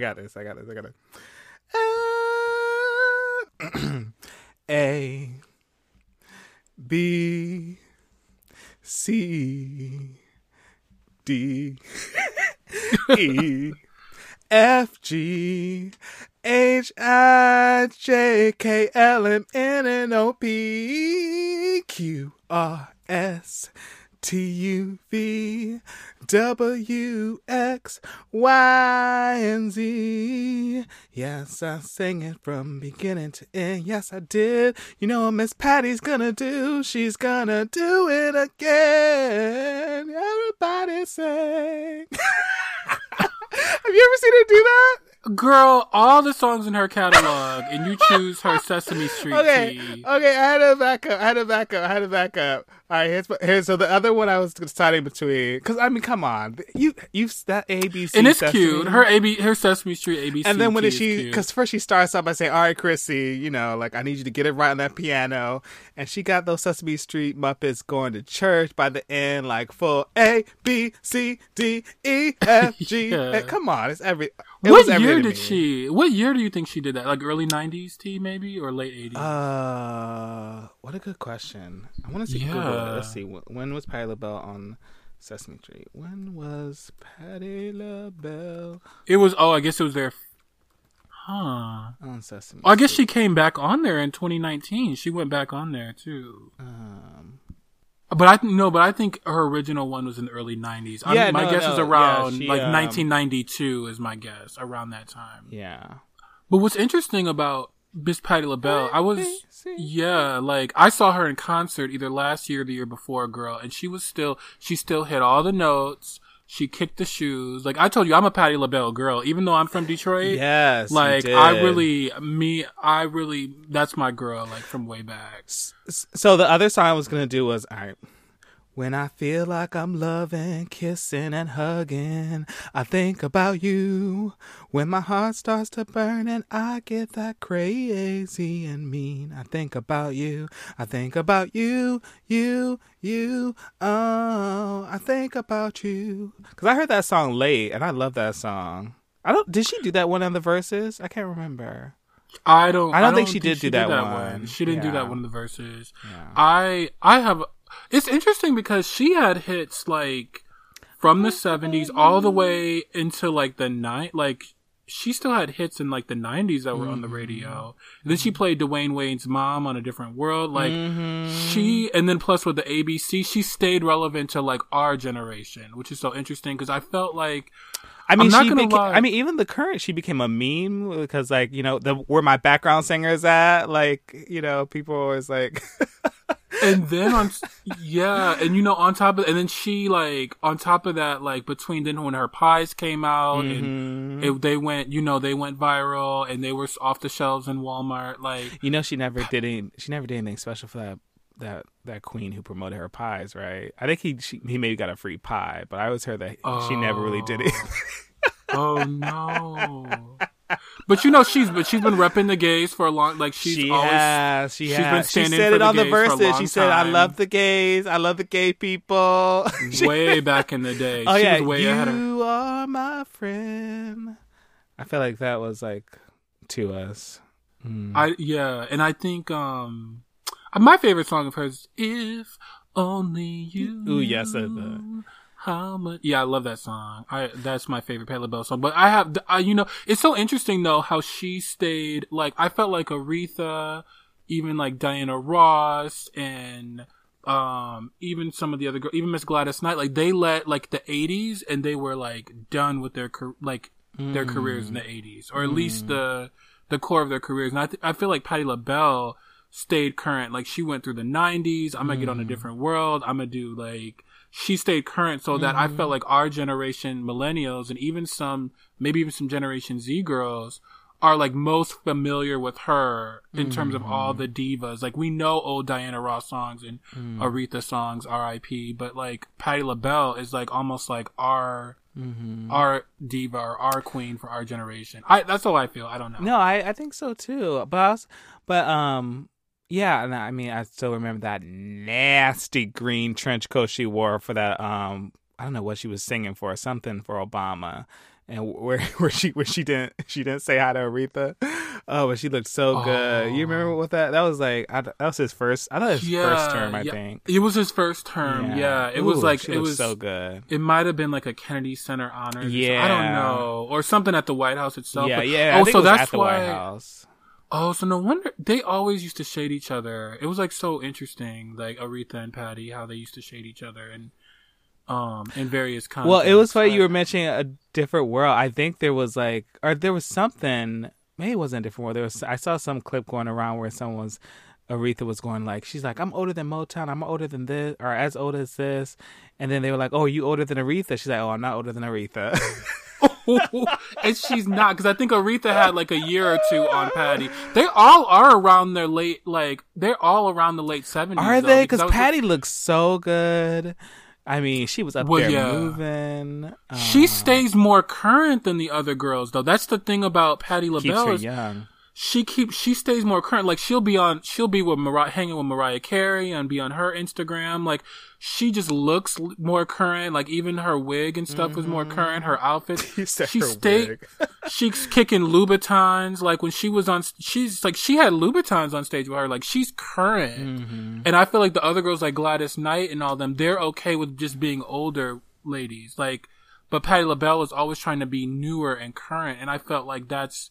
I got this. I got this. I got it. Uh, A B C D E F G H I J K L M N N O P Q R S T U V W X Y and Z. Yes, I sang it from beginning to end. Yes, I did. You know what Miss Patty's gonna do? She's gonna do it again. Everybody sing. Have you ever seen her do that? Girl, all the songs in her catalog, and you choose her Sesame Street Okay, tea. okay, I had to back up. I had to back up. I had to back up. All right, here's, here's so the other one I was deciding between because I mean, come on, you you that ABC And it's Sesame. cute. Her AB, her Sesame Street ABC. And then when tea did is she? Because first she starts out by saying, "All right, Chrissy, you know, like I need you to get it right on that piano." And she got those Sesame Street Muppets going to church by the end, like full A B C D E F G. Yeah. Come on, it's every. It what year did she? What year do you think she did that? Like early '90s T maybe, or late '80s? Uh, what a good question. I want to see. Google it. Let's see. Wh- When was Patti LaBelle on Sesame Street? When was Patti LaBelle it was. Oh, I guess it was there. Huh. on Sesame? Oh, I guess she came back on there in 2019. She went back on there too. Um, But I th- no, but I think her original one was in the early '90s. I Yeah, my no, guess no, is yeah, around she, like um, 1992 is my guess around that time. yeah. But what's interesting about Miss Patti LaBelle, I was yeah, like I saw her in concert either last year or the year before, girl, and she was still she still hit all the notes. She kicked the shoes. Like I told you, I'm a Patti LaBelle girl, even though I'm from Detroit. Yes. Like I really, me, I really, that's my girl, like from way back. So the other song I was gonna do was all right. When I feel like I'm loving, kissing, and hugging, I think about you. When my heart starts to burn and I get that crazy and mean, I think about you. I think about you, you, you. Oh, I think about you. Cause I heard that song late, and I love that song. I don't. Did she do that one on the Verzuz? I can't remember. I don't. I don't think she did do that one. one. She didn't do that one in the Verzuz. Yeah. I I have. It's interesting because she had hits like from the seventies all the way into like the night. Like she still had hits in like the nineties that were on the Mm-hmm. radio. And then she played Dwayne Wayne's mom on a different world. Like Mm-hmm. she, and then plus with the ABC, she stayed relevant to like our generation, which is so interesting because I felt like I mean, she gonna beca- lie. I mean, even the current, she became a meme because, like, you know, the where my background singer is at, like, you know, people always like, and then on yeah and you know on top of and then she like on top of that like between then when her pies came out Mm-hmm. and it, they went you know they went viral and they were off the shelves in walmart like you know, she never did any, she never did anything special for that that that queen who promoted her pies, right? I think he she, he maybe got a free pie, but I always heard that she never really did it. oh no but you know she's but she's been repping the gays for a long like she's she always has, she she's has. been she said for it the on the gays for a Verzuz. She said, "I love the gays. I love the gay people." Way back in the day oh she yeah, was way ahead of you are my friend. I feel like that was like to us. Mm. I yeah, and I think um my favorite song of hers is "If Only You." Ooh, yes, uh, Knew How much? Yeah, I love that song. I that's my favorite Patti LaBelle song. But I have, I, you know, it's so interesting though how she stayed. Like I felt like Aretha, even like Diana Ross, and um even some of the other girls, even Miss Gladys Knight. Like they let like the '80s, and they were like done with their like their careers in the mm. '80s, or at least the mm. the core of their careers. And I th- I feel like Patti LaBelle stayed current. Like she went through the '90s. I'm gonna get on a mm. different world. I'm gonna do like she stayed current so that I mm-hmm. felt like our generation, millennials, and even some maybe even some Generation Z girls are like most familiar with her in terms of all the mm-hmm. divas. Like we know old Diana Ross songs and mm. Aretha songs, R.I.P. But like Patti LaBelle is like almost like our mm-hmm. our diva or our queen for our generation. I that's how I feel. I don't know. No, I, I think so too. But I but um, yeah. And I mean, I still remember that nasty green trench coat she wore for that um I don't know what she was singing for, something for Obama, and where where she where she didn't she didn't say hi to Aretha. Oh, but she looked so good. You remember what that? That was like I, that was his first. I thought his Yeah, first term. I yeah. think. It was his first term. Yeah, it was like it was so good. It might have been like a Kennedy Center honor. Yeah, I don't know, or something at the White House itself. Yeah, But- yeah. Oh, I think so that's why. Oh, so no wonder they always used to shade each other. It was like so interesting, like Aretha and Patty, how they used to shade each other and um in various contexts. Well, it was funny you were mentioning a different world. I think there was like, or there was something. Maybe it wasn't a different world. There was. I saw some clip going around where someone's Aretha was going like, she's like, I'm older than Motown. I'm older than this, or as old as this. And then they were like, Oh, you older than Aretha? She's like, Oh, I'm not older than Aretha. and she's not because I think Aretha had like a year or two on Patty. They all are around their late, like they're all around the late seventies. Are they? Because Patty looks so good. I mean, she was up Well, there yeah. moving. Uh, She stays more current than the other girls, though. That's the thing about Patti LaBelle. keeps her young. She keeps she stays more current. Like she'll be on, she'll be with Mariah, hanging with Mariah Carey and be on her Instagram. Like she just looks more current. Like even her wig and stuff was more current. Her outfit. You said she her stayed. she's kicking Louboutins. Like when she was on, she's like she had Louboutins on stage with her. Like she's current. Mm-hmm. And I feel like the other girls like Gladys Knight and all them, they're okay with just being older ladies. Like, but Patti LaBelle is always trying to be newer and current. And I felt like that's,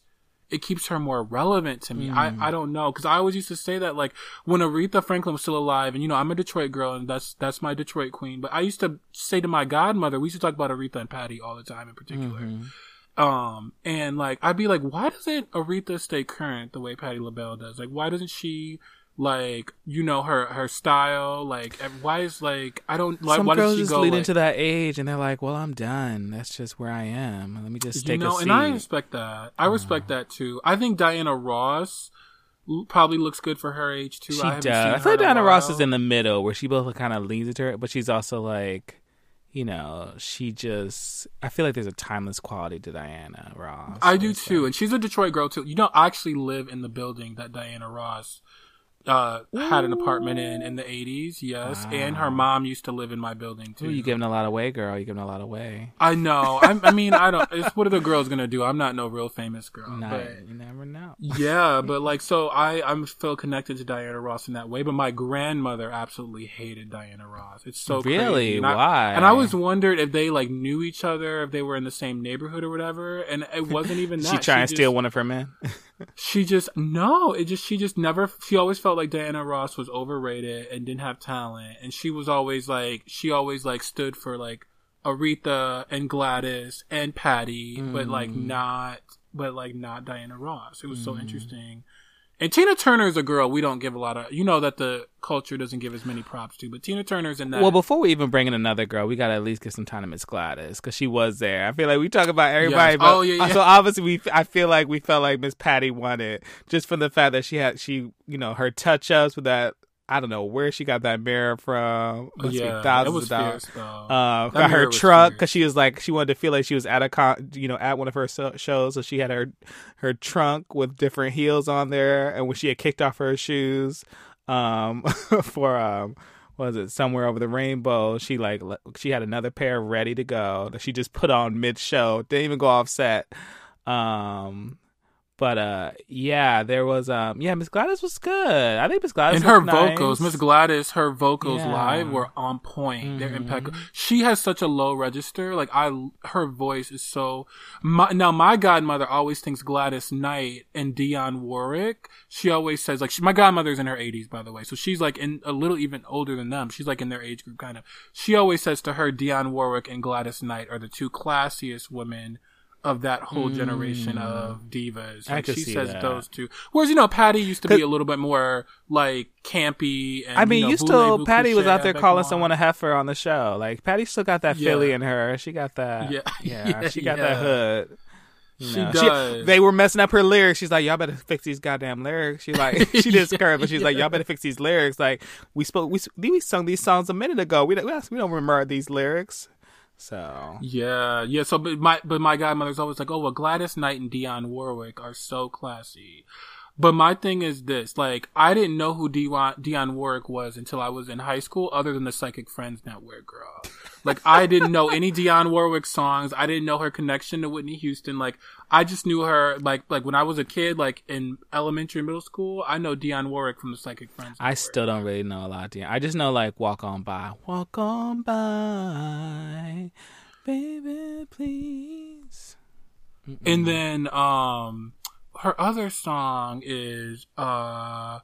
it keeps her more relevant to me. Mm. I, I don't know. Cause I always used to say that like when Aretha Franklin was still alive and you know, I'm a Detroit girl and that's, that's my Detroit queen. But I used to say to my godmother, we used to talk about Aretha and Patty all the time in particular. Mm-hmm. Um, and like, I'd be like, why doesn't Aretha stay current the way Patti LaBelle does? Like, why doesn't she, like, you know, her, her style? Like, why is, like, I don't, like, Some why girls does she just go, lead like, into that age, and they're like, "Well, I'm done. That's just where I am. Let me just you take know, a seat." and I respect that. I respect uh-huh. that too. I think Diana Ross probably looks good for her age too. she I does. seen I her feel like Diana Ross is in the middle, where she both kind of leans into it, but she's also like, you know, she just. I feel like there's a timeless quality to Diana Ross. I do too, and she's a Detroit girl too. You know, I actually live in the building that Diana Ross uh, had an apartment in in the eighties. Yes, and her mom used to live in my building too. Ooh, you giving a lot away, girl. You giving a lot away. I know. I, I mean, I don't. It's what are the girls gonna do? I'm not no real famous girl. But- you never know. yeah, but like, so I I'm feel connected to Diana Ross in that way. But my grandmother absolutely hated Diana Ross. It's so Really? crazy. And I- Why? and I always wondered if they like knew each other, if they were in the same neighborhood or whatever. And it wasn't even that. she trying to steal one of her men. She just no. It just she just never. She always felt like Diana Ross was overrated and didn't have talent. And she was always like she always like stood for like Aretha and Gladys and Patty, but like Mm. not but like not Diana Ross. It was so Mm. interesting. And Tina Turner is a girl we don't give a lot of. You know that the culture doesn't give as many props to, but Tina Turner's in that. Well, before we even bring in another girl, we gotta at least get some time to Miss Gladys because she was there. I feel like we talk about everybody, Yes. but Oh, yeah, yeah. so obviously we. I feel like we felt like Miss Patty won it just from the fact that she had she you know her touch ups with that. I don't know where she got that mirror from. Must yeah, thousands was of dollars. fierce. Uh, got her truck because she was like she wanted to feel like she was at a con, you know, at one of her so- shows. So she had her her trunk with different heels on there, and when she had kicked off her shoes, um, for um, what was it somewhere over the rainbow? She like she had another pair ready to go that she just put on mid show. Didn't even go off set. Um. But uh, yeah, there was um, yeah, Miss Gladys was good. I think Miss Gladys and her nice. vocals, Miss Gladys, her vocals Yeah. live were on point. They're Mhm. impeccable. She has such a low register. Like I, her voice is so. My, now my godmother always thinks Gladys Knight and Dionne Warwick. She always says like she, my godmother's in her eighties, by the way, so she's like in a little even older than them. She's like in their age group, kind of. She always says to her, Dionne Warwick and Gladys Knight are the two classiest women. Of that whole generation of divas, Mm. Like she says that. those two. Whereas you know Patty used to be a little bit more like campy. And, I mean, you, know, you still voulez-vous Patty was out there calling someone a heifer on the show. Like Patty still got that Yeah. Philly in her. She got that. Yeah. Yeah, Yeah, she got yeah. that hood. She know, does. they were messing up her lyrics. She's like, "Y'all better fix these goddamn lyrics." She like, she did curve, but she's like, "Y'all better fix these lyrics." Like, we spoke, we we sung these songs a minute ago. We don't, we don't remember these lyrics. So Yeah, yeah. So, but my but my godmother's always like, oh well, Gladys Knight and Dionne Warwick are so classy. But my thing is this: like, I didn't know who Dionne Warwick was until I was in high school, other than the Psychic Friends Network girl. Like, I didn't know any Dionne Warwick songs. I didn't know her connection to Whitney Houston. Like, I just knew her like like when I was a kid, like in elementary, middle school. I know Dionne Warwick from the Psychic Friends. I still don't really know a lot of Dionne. I just know like "Walk On By," "Walk On By," baby, please. And then um her other song is uh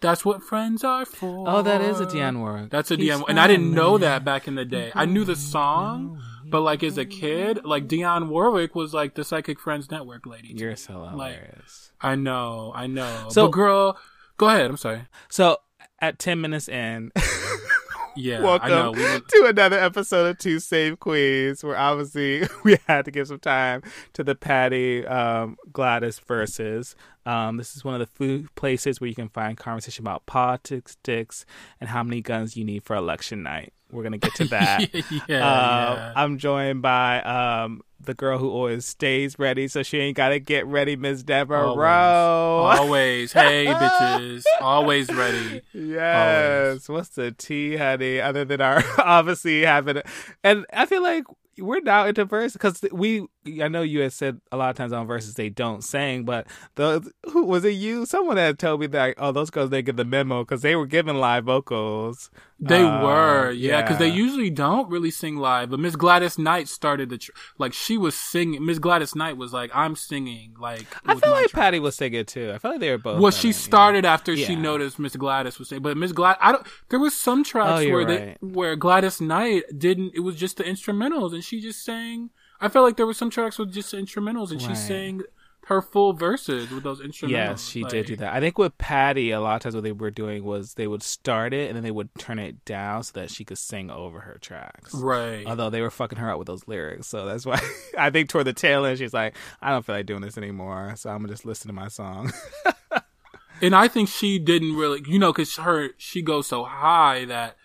That's What Friends Are For. Oh, that is a Dionne Warwick. That's a He's Dionne and I didn't know that back in the day. I knew the song, but like as a kid, like Dionne Warwick was like the Psychic Friends Network lady. You're so Like, hilarious. I know, I know. So- So girl, go ahead, I'm sorry. So at ten minutes in, Yeah, I welcome know. We were- to another episode of Two Save Queens, where obviously we had to give some time to the Patty um, Gladys Verzuz. Um, this is one of the few places where you can find conversation about politics, dicks, and how many guns you need for election night. We're gonna get to that. yeah, Uh, yeah. I'm joined by um, the girl who always stays ready, so she ain't gotta get ready, Miss Deborah Always. Rowe. Always, hey bitches, always ready. Yes. What's the tea, honey? Other than our obviously having, and I feel like we're now into verse because we. I know you had said a lot of times on Verzuz they don't sing, but the who was it? You? Someone had told me that oh those girls they get the memo because they were giving live vocals. They Uh, were, yeah, because they usually don't really sing live. But Miss Gladys Knight started the tr- like she was singing. Miss Gladys Knight was like, "I'm singing." Like I feel like track. Patty was singing too. I feel like they were both. Well, she yeah. started after she noticed Miss Gladys was singing, but Miss Glad, I don't. There was some tracks Oh, where right. they where Gladys Knight didn't. It was just the instrumentals, and she just sang. I felt like there were some tracks with just instrumentals, and she Right. sang her full verses with those instrumentals. Yes, she did do that. I think with Patty, a lot of times what they were doing was they would start it and then they would turn it down so that she could sing over her tracks. Right. Although they were fucking her up with those lyrics, so that's why I think toward the tail end she's like, I don't feel like doing this anymore, so I'm gonna just listen to my song. and I think she didn't really, you know, because her she goes so high that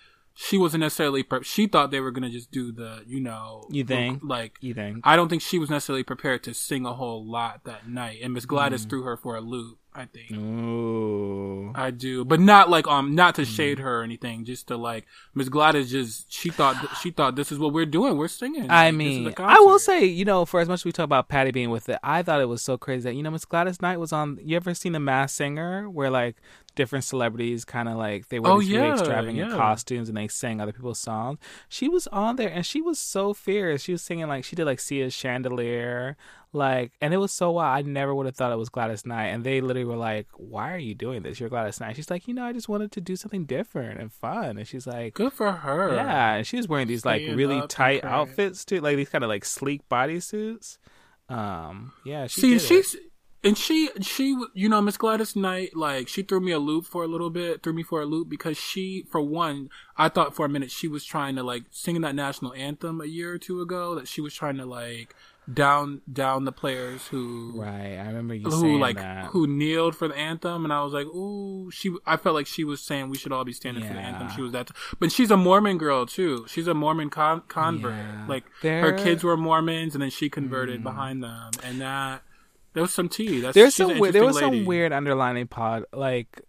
she wasn't necessarily. Pre- she thought they were gonna just do the, you know, You think? like. you think? I don't think she was necessarily prepared to sing a whole lot that night, and Miss Gladys Mm. threw her for a loop. I think Ooh. I do, but not like um, not to shade her or anything. Just to like Miss Gladys, just she thought she thought this is what we're doing. We're singing. I Like, this is a mean, I will say, you know, for as much as we talk about Patty being with it, I thought it was so crazy that you know Miss Gladys Knight was on. You ever seen The Masked Singer, where like different celebrities kind of like they were Oh, these really extravagant yeah. costumes and they sang other people's songs. She was on there and she was so fierce. She was singing like she did like Sia's Chandelier, like, and it was so wild. I never would have thought it was Gladys Knight. And they literally were like, "Why are you doing this? You're Gladys Knight." She's like, "You know, I just wanted to do something different and fun." And she's like, good for her. yeah, and she was wearing these like Stand really tight outfits too, like these kind of like sleek bodysuits. Um, yeah, she See, did it. she's and she she you know Miss Gladys Knight like she threw me a loop for a little bit, threw me for a loop because she for one I thought for a minute she was trying to like singing that national anthem a year or two ago that she was trying to like down down the players who right. I remember you who saying like that. who kneeled for the anthem and I was like ooh she I felt like she was saying we should all be standing for the anthem she was that but she's a Mormon girl too she's a Mormon con- convert Yeah. like There- her kids were Mormons and then she converted mm. behind them and that there was some tea that's There's some weird, there was interesting some weird underlining pod like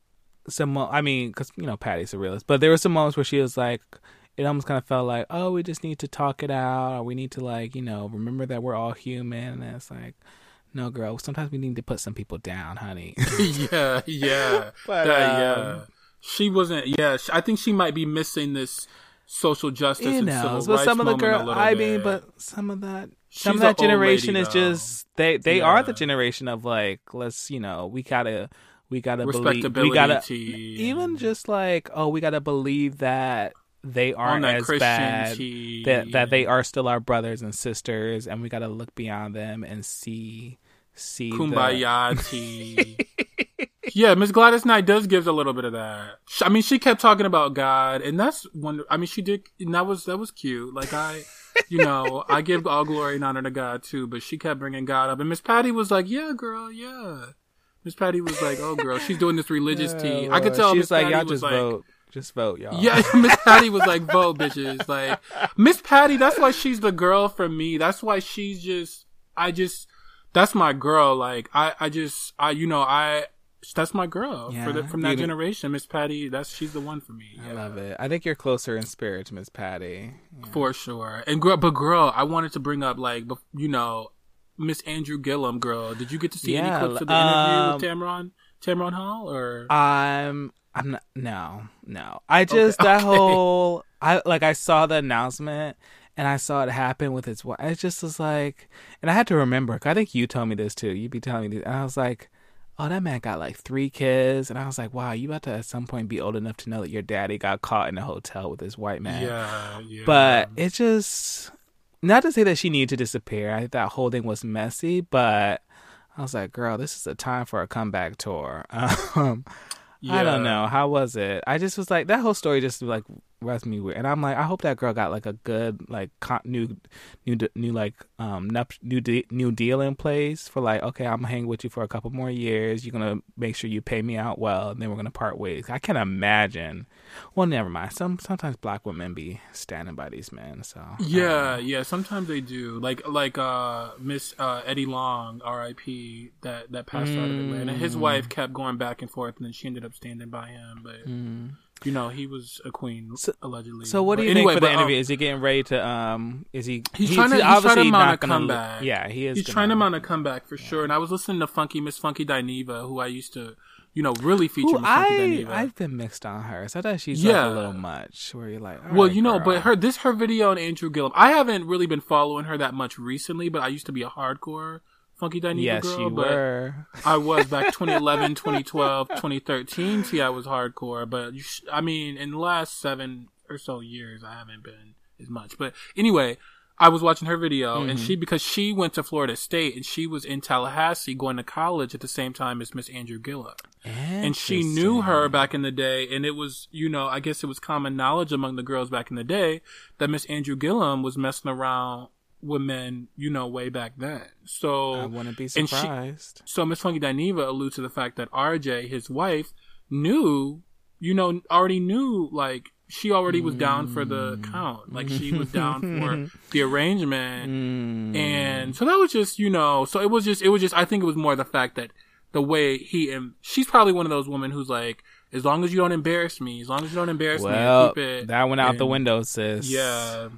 some. I mean, because you know Patty's a realist, but there were some moments where she was like. It almost kind of felt like, oh, we just need to talk it out, or we need to like, you know, remember that we're all human. And it's like, no, girl. Sometimes we need to put some people down, honey. yeah yeah But, um, yeah she wasn't yeah I think she might be missing this social justice you and know, but some of the girl. I mean, bit. but some of that, She's some of that generation lady, is though. just they. They are the generation of like, let's you know, we gotta, we gotta believe, we respectability gotta even just like, oh, we gotta believe that they aren't as Christian bad. That that they are still our brothers and sisters, and we gotta look beyond them and see see the- kumbaya tea. yeah, Miss Gladys Knight does gives a little bit of that. I mean, she kept talking about God, and that's one. I mean, she did, and that was that was cute. Like I, you know, I give all glory and honor to God too, but she kept bringing God up, and Miss Patty was like, "Yeah, girl, yeah." Miss Patty was like, "Oh, girl, she's doing this religious tea." I could tell. She's Miss like, Patty y'all just like, vote, just vote, y'all. Yeah, Miss Patty was like, vote, bitches. Like, Miss Patty, that's why she's the girl for me. That's why she's just, I just, that's my girl. Like, I, I just, I, you know, I, that's my girl Yeah, for the, from that you- generation. Miss Patty, that's she's the one for me. I Yeah. love it. I think you're closer in spirit to Miss Patty. for sure. And girl, but girl, I wanted to bring up like you know, Miss Andrew Gillum. Girl, did you get to see Yeah, any clips of the interview um, with Tamron Tamron Hall or? I'm I'm not no, no. I just Okay, that okay. whole I like I saw the announcement and I saw it happen with his wife. It just was like and I had to remember 'cause I think you told me this too. You'd be telling me this and I was like, Oh, that man got like three kids and I was like, Wow, you about to at some point be old enough to know that your daddy got caught in a hotel with this white man. yeah, yeah. But it just not to say that she needed to disappear. I that whole thing was messy, but I was like, girl, this is a time for a comeback tour. Um, I don't know. How was it? I just was like that whole story just like left me weird. And I'm like, I hope that girl got like a good like con- new, new, new like um new de- new deal in place for like, okay, I'm gonna hang with you for a couple more years. You're gonna make sure you pay me out well, and then we're gonna part ways. I can't imagine. Well, never mind. Some sometimes black women be standing by these men. So Yeah, yeah. Sometimes they do. Like like uh Miss uh, Eddie Long, R.I.P. That that passed out of Atlanta. His Mm. wife kept going back and forth, and then she ended up standing by him. But Mm. You know, he was a queen So- allegedly. So what do But you anyway, for the but, um, interview? is he getting ready to um? Is he? He's trying to- he's trying to mount a comeback. Yeah, he is. He's gonna- trying to mount a comeback for sure. And I was listening to Funky Miss Funky Dineva, who I used to, you know, really feature Who Miss Funky I Dineva. I've been mixed on her. So that she's Yeah. like a little much. Where you're like, well, right, you know, girl. but her this her video on Andrew Gillum. I haven't really been following her that much recently, but I used to be a hardcore Funky Dineva yes, girl. you but were. I was back 2011, 2012, 2013. See, I was hardcore, but you sh- I mean, in the last seven or so years, I haven't been as much. But anyway, I was watching her video, and Mm-hmm. she because she went to Florida State and she was in Tallahassee going to college at the same time as Miss Andrew Gillum and she knew her back in the day and it was you know i guess it was common knowledge among the girls back in the day that miss andrew gillum was messing around with men you know way back then so I wouldn't be and she- surprised. so miss funky dineva alludes to the fact that rj his wife knew you know already knew like she already was down for the count like she was down for the arrangement Mm. and so that was just, you know, so it was just, it was just, I think it was more the fact that the way he, and she's probably one of those women who's like, as long as you don't embarrass me, as long as you don't embarrass well, me, keep it. that went out the window, sis. Yeah.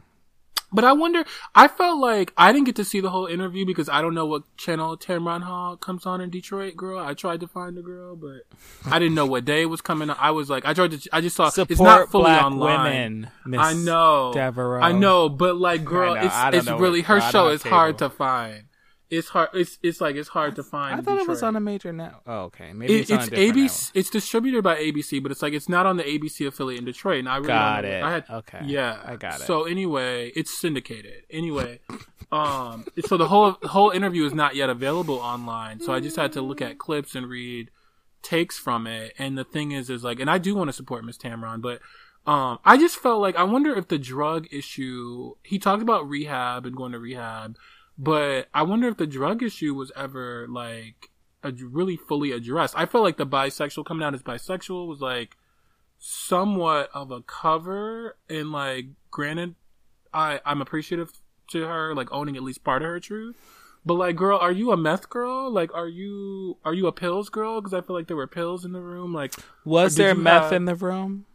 But I wonder, I felt like I didn't get to see the whole interview because I don't know what channel Tamron Hall comes on in Detroit, girl. I tried to find the girl, but I didn't know what day it was coming. I was like, I tried to, I just saw, Support it's not fully black online. women. I know. Devereaux. I know, but like, girl, know. it's it's really her show is hard to find. It's hard. It's it's like it's hard to find. I thought it was on a major net. Oh, okay. Maybe It, it's, on it's ABC. It's distributed by ABC, but it's like it's not on the ABC affiliate in Detroit. And I really Got it. I had, Okay. Yeah, I got it. So anyway, it's syndicated. Anyway, um, so the whole the whole interview is not yet available online. So I just had to look at clips and read takes from it. And the thing is, is like, and I do want to support Miss Tamron, but um, I just felt like I wonder if the drug issue. He talked about rehab and going to rehab, but I wonder if the drug issue was ever like a, really fully addressed. I felt like the bisexual coming out as bisexual was like somewhat of a cover, and like, granted, I I'm appreciative to her like owning at least part of her truth. But like, girl, are you a meth girl? Like, are you are you a pills girl? Because I feel like there were pills in the room. Like, Was there meth have- in the room?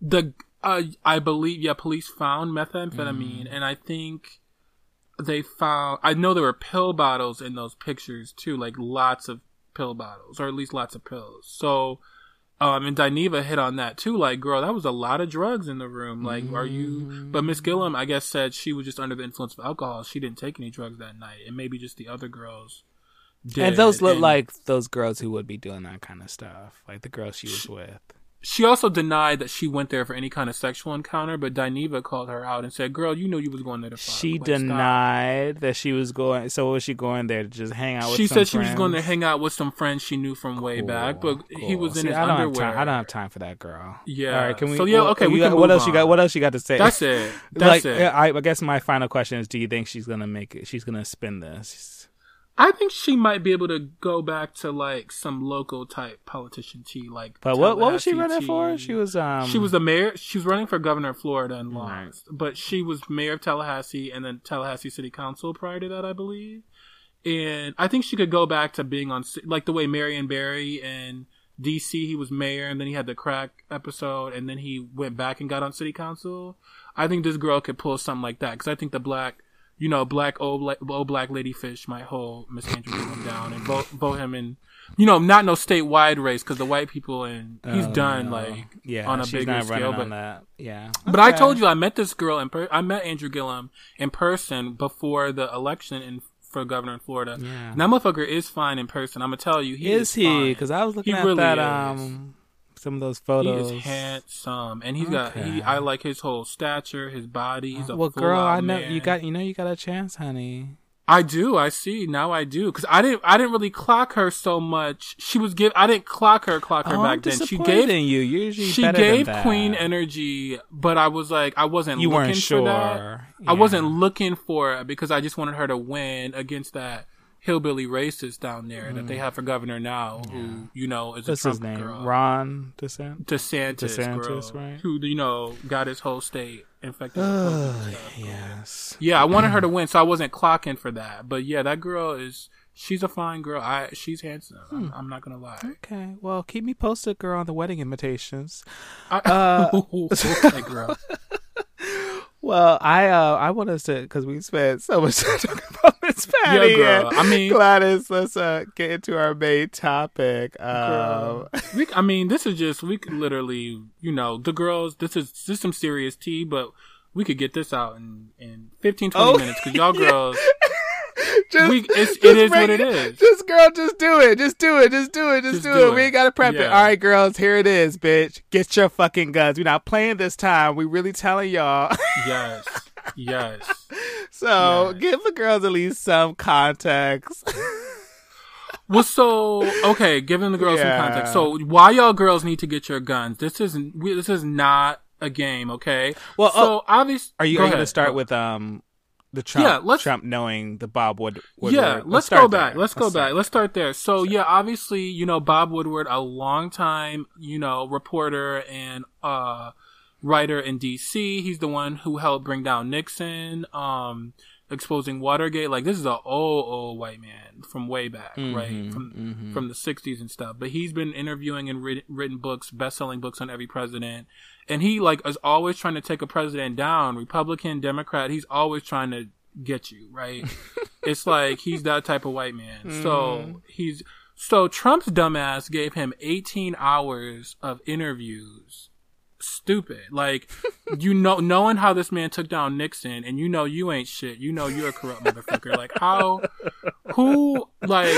the uh, I believe yeah, police found methamphetamine, Mm. and I think they found. I know there were pill bottles in those pictures too, like lots of pill bottles, or at least lots of pills. So, um, and Dineva hit on that too. Like, girl, that was a lot of drugs in the room. Like, are you? But Miss Gillum, I guess, said she was just under the influence of alcohol. She didn't take any drugs that night, and maybe just the other girls. Did. And those look And- like those girls who would be doing that kind of stuff, like the girls she was with. She also denied that she went there for any kind of sexual encounter, but Dineva called her out and said, "Girl, you know you was going there to fuck." She Like, stop." denied that she was going. So was she going there to just hang out with? She said she was going to hang out with some friends she knew from way back, but Cool, he was in See, his I don't underwear. Have time. I don't have time for that girl. Yeah. All right. Can we? So, yeah, what- okay, we got- what else you got? What else you got to say? That's it. That's like, it. I, I guess my final question is: Do you think she's gonna make it? She's gonna spin this? I think she might be able to go back to like some local type politician tea, like. But what? What was she Tallahassee running for? She was. Um. she was the mayor. She was running for governor of Florida and Right. lost. But she was mayor of Tallahassee and then Tallahassee City Council prior to that, I believe. and I think she could go back to being on like the way Marion Barry and DC he was mayor and then he had the crack episode and then he went back and got on city council. I think this girl could pull something like that because I think the black, you know, black old, old black lady fish might hold Miss Andrew Gillum down and vote vote him in. You know, not no statewide race because the white people and he's Oh, done no. like yeah, on a bigger scale, but- that. Yeah, but I told you I met this girl and per- I met Andrew Gillum in person before the election in for governor in Florida. Yeah. And that motherfucker is fine in person. I'm gonna tell you, he is, is he? Because I was looking He at really that is. um some of those photos. he is handsome, and he's got. He, I like his whole stature, his body. He's a well, girl, I know man. you got you know you got a chance, honey. I do. I see now. I do because I didn't. I didn't really clock her so much. She was give. I didn't clock her. Clock her oh, I'm back then. She gave. in you. You're usually She gave than that. Queen energy, but I was like, I wasn't. You looking weren't sure. For that. I wasn't looking for it because I just wanted her to win against that hillbilly racist down there that they have for governor now, who you know is a Mm. Trump his name? girl. Ron DeSantis. DeSantis, DeSantis, girl, right? who you know got his whole state infected. with COVID and stuff. yes. Yeah, I wanted her to win, so I wasn't clocking for that. But yeah, that girl is she's a fine girl. I she's handsome. Hmm. I'm, I'm not gonna lie. Okay. Well, keep me posted, girl, on the wedding invitations. I, Uh, okay, girl. Well, I uh I want us to because we spent so much time talking about Miss Patty. Yeah, girl. and I mean- Gladys. Let's uh get into our main topic. Um, we, I mean, this is just we could literally, you know, the girls. This is this is some serious tea, but we could get this out in in 15, 20 Oh, minutes because y'all yeah. girls. Just, We- it's- it is what it is. Just girl, just do it. Just do it. Just do it. Just, Just do, do it. We ain't gotta prep it. All right, girls. Here it is, bitch. Get your fucking guns. We're not playing this time. We really telling y'all. Yes, yes. so Yes. give the girls at least some context. Well, so okay, giving the girls Yeah. some context. So, why y'all girls need to get your guns? This is we, this is not a game, okay? Well, so oh, obviously, Are you, go you going to start with um the Trump? Yeah, let's- Trump knowing the Bob Wood. Woodward. Yeah, let's, start go back. there. Let's go start back. Let's start there. So yeah, obviously, you know, Bob Woodward, a long time, you know, reporter and uh writer in DC. He's the one who helped bring down Nixon, um, exposing Watergate. Like this is an old, old white man from way back, right? Mhm, From mhm. from the 60s and stuff. But he's been interviewing and writ- written books, best-selling books on every president. And he like is always trying to take a president down, Republican, Democrat. He's always trying to get you, right? it's like he's that type of white man. Mm-hmm. So he's so Trump's dumbass gave him 18 hours of interviews. Stupid. Like you know knowing how this man took down Nixon and you know you ain't shit. You know you're a corrupt motherfucker. Like how who like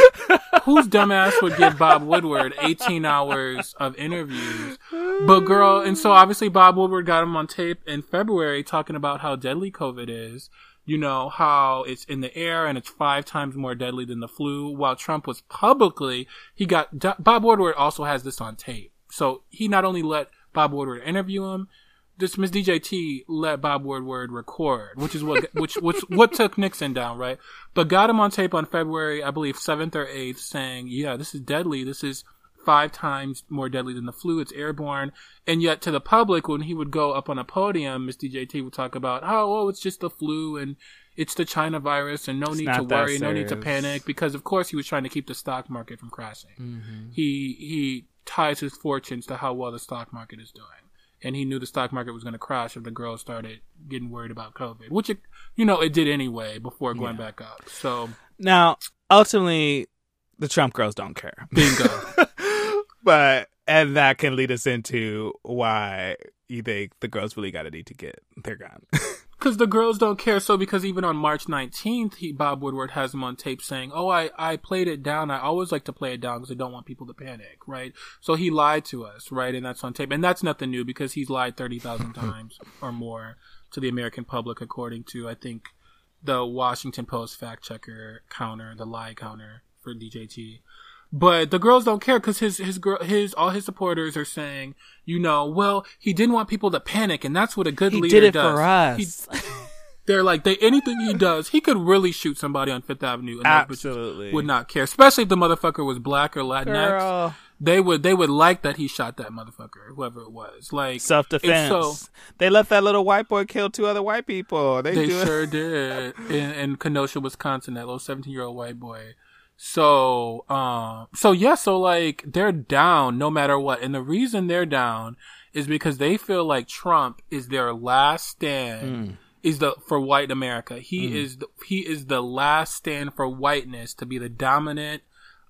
whose dumbass would give Bob Woodward 18 hours of interviews? But girl, and so obviously Bob Woodward got him on tape in February talking about how deadly COVID is. You know, how it's in the air and it's five times more deadly than the flu. While Trump was publicly, he got, Bob Woodward also has this on tape. So he not only let Bob Woodward interview him, this Miss DJT let Bob Woodward record, which is what which which what took Nixon down, right? But got him on tape on February, I believe seventh or eighth, saying, "Yeah, this is deadly. This is five times more deadly than the flu. It's airborne." And yet, to the public, when he would go up on a podium, Miss DJT would talk about, "Oh, oh, it's just the flu and." It's the China virus, and no need to worry, no need to panic, because of course he was trying to keep the stock market from crashing Mm-hmm. he he ties his fortunes to how well the stock market is doing. And he knew the stock market was going to crash if the girls started getting worried about COVID, which it, you know, it did anyway before going Yeah. back up. So, Now, ultimately, the Trump girls don't care. bingo. but and that can lead us into why you think the girls really got to need to get their gun. Because the girls don't care. So, because even on March 19th, he, Bob Woodward has him on tape saying, Oh, I, I played it down. I always like to play it down because I don't want people to panic, right? So he lied to us, right? And that's on tape. And that's nothing new because he's lied 30,000 times or more to the American public, according to, I think, the Washington Post fact checker counter, the lie counter for DJT. But the girls don't care because his his girl his all his supporters are saying, you know, well, he didn't want people to panic, and that's what a good he leader did it does. for He- us. they're like they anything he does, he could really shoot somebody on Fifth Avenue, and Absolutely. would not care, especially if the motherfucker was black or Latinx. Girl. they would they would like that he shot that motherfucker, whoever it was. Like Self defense. So, they let that little white boy kill two other white people. They, they do it. sure did in, in Kenosha, Wisconsin. That little seventeen year old white boy. So, um, so yeah, so like they're down no matter what, and the reason they're down is because they feel like Trump is their last stand. Is the for white America? He is the, he is the last stand for whiteness to be the dominant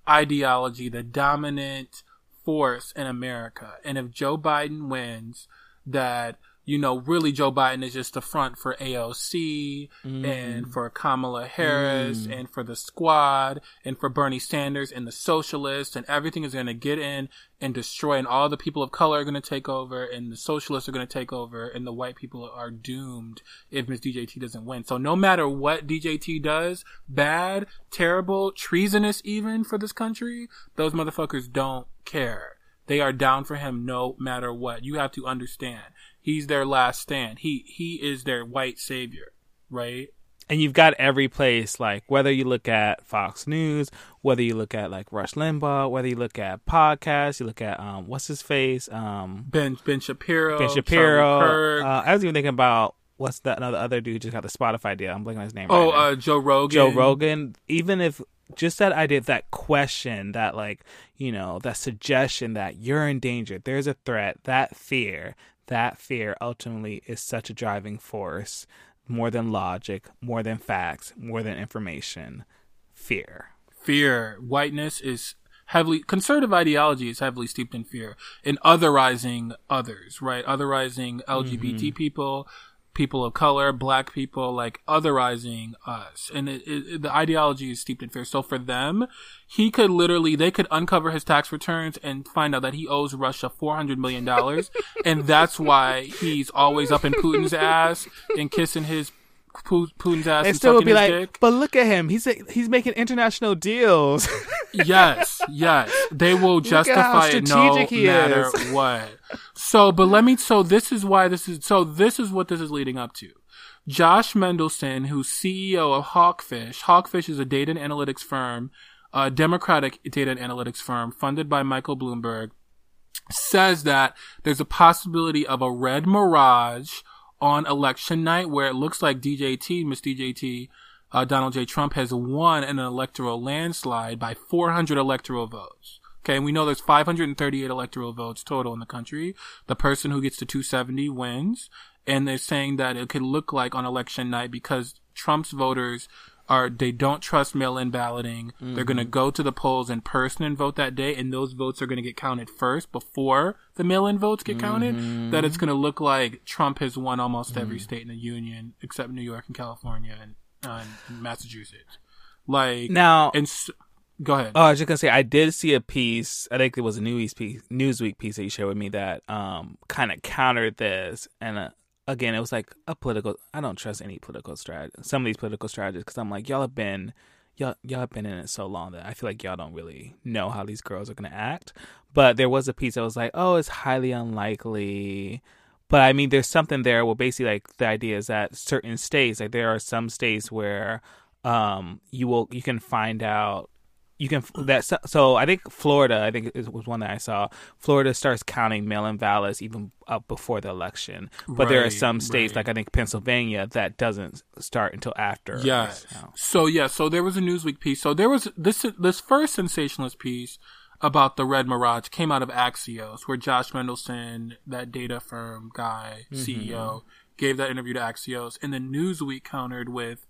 ideology, the dominant force in America. And if Joe Biden wins, that you know, really Joe Biden is just the front for AOC mm-hmm. and for Kamala Harris mm. and for the squad and for Bernie Sanders and the socialists and everything is going to get in and destroy and all the people of color are going to take over and the socialists are going to take over and the white people are doomed if Miss DJT doesn't win. So no matter what DJT does, bad, terrible, treasonous even for this country, those motherfuckers don't care. They are down for him no matter what. You have to understand. He's their last stand. He he is their white savior, right? and you've got every place like whether you look at Fox News, whether you look at like Rush Limbaugh, whether you look at podcasts, you look at um what's his face, um Ben Ben Shapiro, Ben Shapiro. Uh, I was even thinking about what's that another other dude who just got the Spotify deal. I'm blanking on his name. oh, right uh, Joe Rogan. Joe Rogan, even if just that idea, that question, that like, you know, that suggestion that you're in danger, there's a threat, that fear, that fear ultimately is such a driving force, more than logic, more than facts, more than information. Fear. fear. Whiteness is heavily conservative ideology is heavily steeped in fear in otherizing others, right? Otherizing LGBT Mm-hmm. people, people of color, black people, like otherizing us, and it, it, the ideology is steeped in fear. So for them, he could literally they could uncover his tax returns and find out that he owes Russia four hundred million dollars, and that's why he's always up in Putin's ass and kissing his. Pu- Putin's ass They and still would be like, dick. but look at him. He's he's making international deals. yes, yes. They will Look at how justify it no matter is. what. So, but let me, so this is why this is, so this is what this is leading up to. Josh Mendelsohn, who's CEO of Hawkfish. Hawkfish is a data and analytics firm, a democratic data and analytics firm funded by Michael Bloomberg, says that there's a possibility of a red mirage on election night where it looks like DJT, Miss DJT, uh, Donald J. Trump has won an electoral landslide by 400 electoral votes. Okay, and we know there's 538 electoral votes total in the country. The person who gets to 270 wins, and they're saying that it could look like on election night because Trump's voters are they don't trust mail-in balloting. They're going to go to the polls in person and vote that day, and those votes are going to get counted first before the mail-in votes get counted. That it's going to look like Trump has won almost every state in the union except New York and California and, uh, and Massachusetts. Like now, and s- go ahead. Oh, I was just gonna say I did see a piece. I think it was a Newsweek piece, Newsweek piece that you shared with me that um kind of countered this. And uh, again, it was like a political. I don't trust any political strategy. Some of these political strategies because I'm like y'all have been y'all y'all have been in it so long that I feel like y'all don't really know how these girls are gonna act. But there was a piece that was like, oh, it's highly unlikely. But I mean, there's something there where basically like the idea is that certain states, like there are some states where um you will you can find out you can that so I think Florida I think it was one that I saw Florida starts counting mail-in ballots even up before the election but there are some states right. like I think Pennsylvania that doesn't start until after Yes. So- So yeah, so there was a Newsweek piece. So there was this this first sensationalist piece about the Red Mirage came out of Axios, where Josh Mendelsohn, that data firm guy, CEO, gave that interview to Axios, and then Newsweek countered with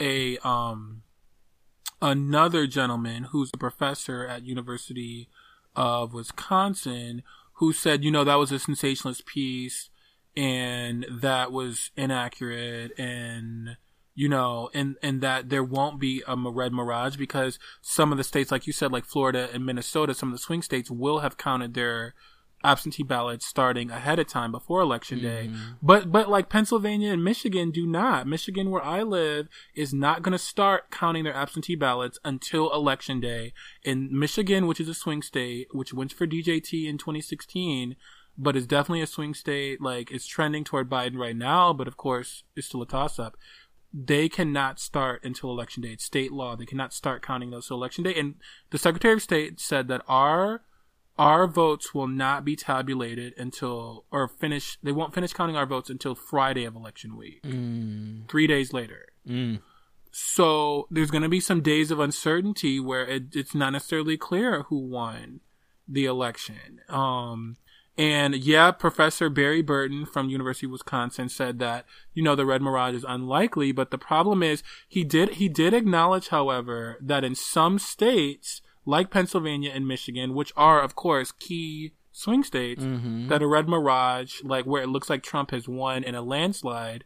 a um another gentleman who's a professor at University of Wisconsin who said, you know, that was a sensationalist piece and that was inaccurate and you know, and and that there won't be a red mirage because some of the states, like you said, like Florida and Minnesota, some of the swing states will have counted their absentee ballots starting ahead of time before election day. Mm-hmm. But but like Pennsylvania and Michigan do not. Michigan, where I live, is not going to start counting their absentee ballots until election day. In Michigan, which is a swing state, which went for DJT in 2016 but is definitely a swing state. Like it's trending toward Biden right now, but of course it's still a toss up. They cannot start until election day. It's state law. They cannot start counting those till election day. And the Secretary of State said that our our votes will not be tabulated until or finish. They won't finish counting our votes until Friday of election week, Mm. three days later. Mm. So there's going to be some days of uncertainty where it, it's not necessarily clear who won the election. Um, and yeah, Professor Barry Burden from University of Wisconsin said that you know the Red Mirage is unlikely, but the problem is he did he did acknowledge, however, that in some states like Pennsylvania and Michigan, which are of course key swing states, Mhm. that a Red Mirage, like where it looks like Trump has won in a landslide,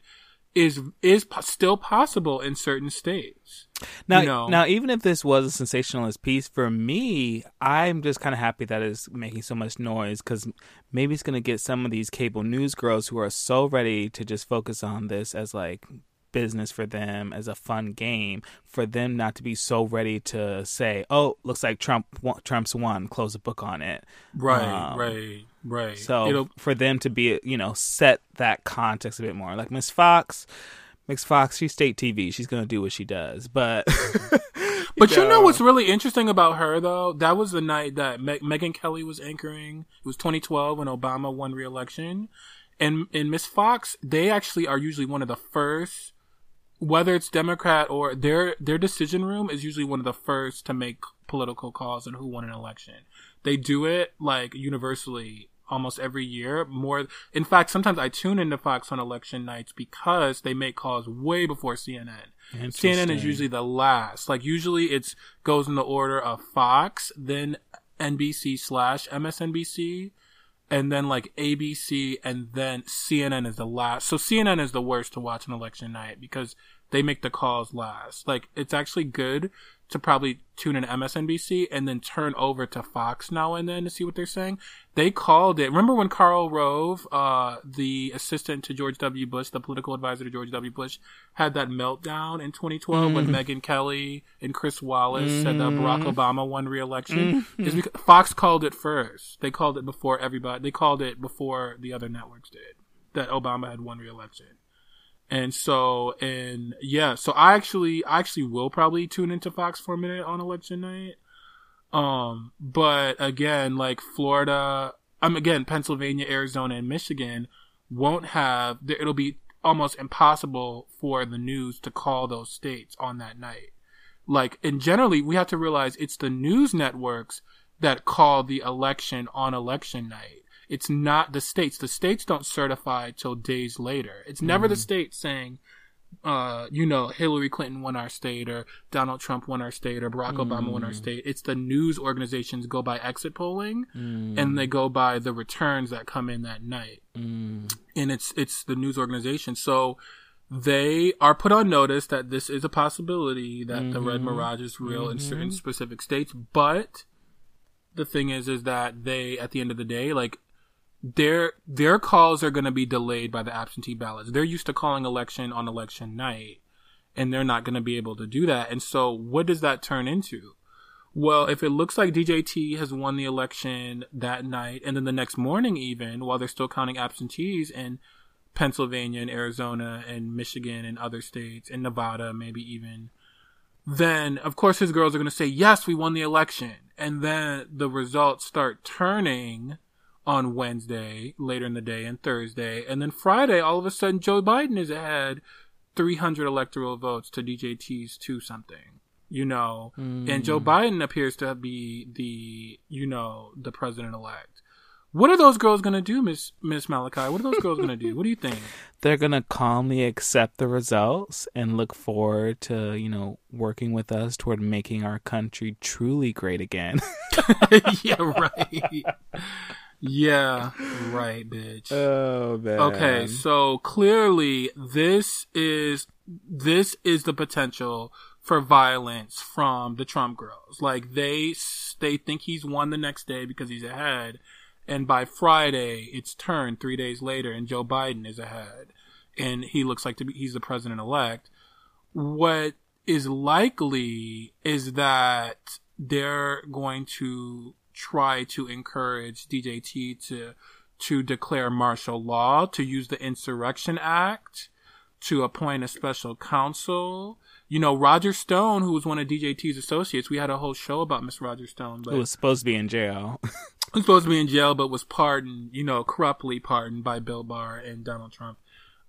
is is po- still possible in certain states. Now, you know. now, even if this was a sensationalist piece for me, I'm just kind of happy that it's making so much noise because maybe it's going to get some of these cable news girls who are so ready to just focus on this as like business for them as a fun game for them not to be so ready to say, "Oh, looks like Trump Trump's won, close a book on it." Right, Um, right, right. So It'll, for them to be, you know, set that context a bit more. Like Miss Fox, Miss Fox, she's state TV. She's gonna do what she does. But but you know what's really interesting about her though? That was the night that Me- Megyn Kelly was anchoring. It was 2012 when Obama won re-election, and and Miss Fox, they actually are usually one of the first. Whether it's Democrat or their their decision room is usually one of the first to make political calls on who won an election. They do it like universally almost every year. More, in fact, sometimes I tune into Fox on election nights because they make calls way before CNN. CNN is usually the last. Like usually it's goes in the order of Fox, then NBC slash MSNBC, and then like ABC, and then CNN is the last. So CNN is the worst to watch on election night because they make the calls last. Like it's actually good to probably tune in MSNBC and then turn over to Fox now and then to see what they're saying. They called it. Remember when Karl Rove, uh, the assistant to George W. Bush, the political advisor to George W. Bush, had that meltdown in 2012 when mm-hmm. Megyn Kelly and Chris Wallace said that mm-hmm. Barack Obama won re-election? Mm-hmm. Is because Fox called it first. They called it before everybody. They called it before the other networks did that Obama had won re-election. And so, and yeah, so I actually, I actually will probably tune into Fox for a minute on election night. Um, but again, like Florida, um, again, Pennsylvania, Arizona, and Michigan won't have, it'll be almost impossible for the news to call those states on that night. Like, and generally, we have to realize it's the news networks that call the election on election night. It's not the states. The states don't certify till days later. It's never the mm-hmm. states saying, uh, you know, Hillary Clinton won our state or Donald Trump won our state or Barack Obama won our mm. state. It's the news organizations go by exit polling mm. and they go by the returns that come in that night. Mm. And it's, it's the news organization. So they are put on notice that this is a possibility that the Red mm-hmm. Mirage is real in certain mm-hmm. specific states. But the thing is, is that they, at the end of the day, like, their their calls are going to be delayed by the absentee ballots. They're used to calling election on election night, and they're not going to be able to do that. And so, what does that turn into? Well, if it looks like DJT has won the election that night, and then the next morning, even while they're still counting absentees in Pennsylvania and Arizona and Michigan and other states and Nevada, maybe even, then of course his girls are going to say, yes, we won the election. And then the results start turning on Wednesday, later in the day, and Thursday. And then Friday, all of a sudden, Joe Biden is ahead 300 electoral votes to DJT's 2 something. You know, and Joe hmm. Biden appears to be the, you know, the president elect. What are those girls gonna do, Miss Miss Malachi? What are those girls gonna do? What do you think? They're gonna calmly accept the results and look forward to, you know, working with us toward making our country truly great again. yeah, right. Yeah, right, bitch. oh man. Okay, so clearly this is this is the potential for violence from the Trump girls. Like they they think he's won the next day because he's ahead, and by Friday it's turned three days later, and Joe Biden is ahead, and he looks like to be he's the president elect. What is likely is that they're going to try to encourage DJT to to declare martial law, to use the Insurrection Act, to appoint a special counsel. You know, Roger Stone, who was one of DJT's associates, we had a whole show about Miss Roger Stone, Who but was supposed to be in jail. was supposed to be in jail, but was pardoned, you know, corruptly pardoned by Bill Barr and Donald Trump,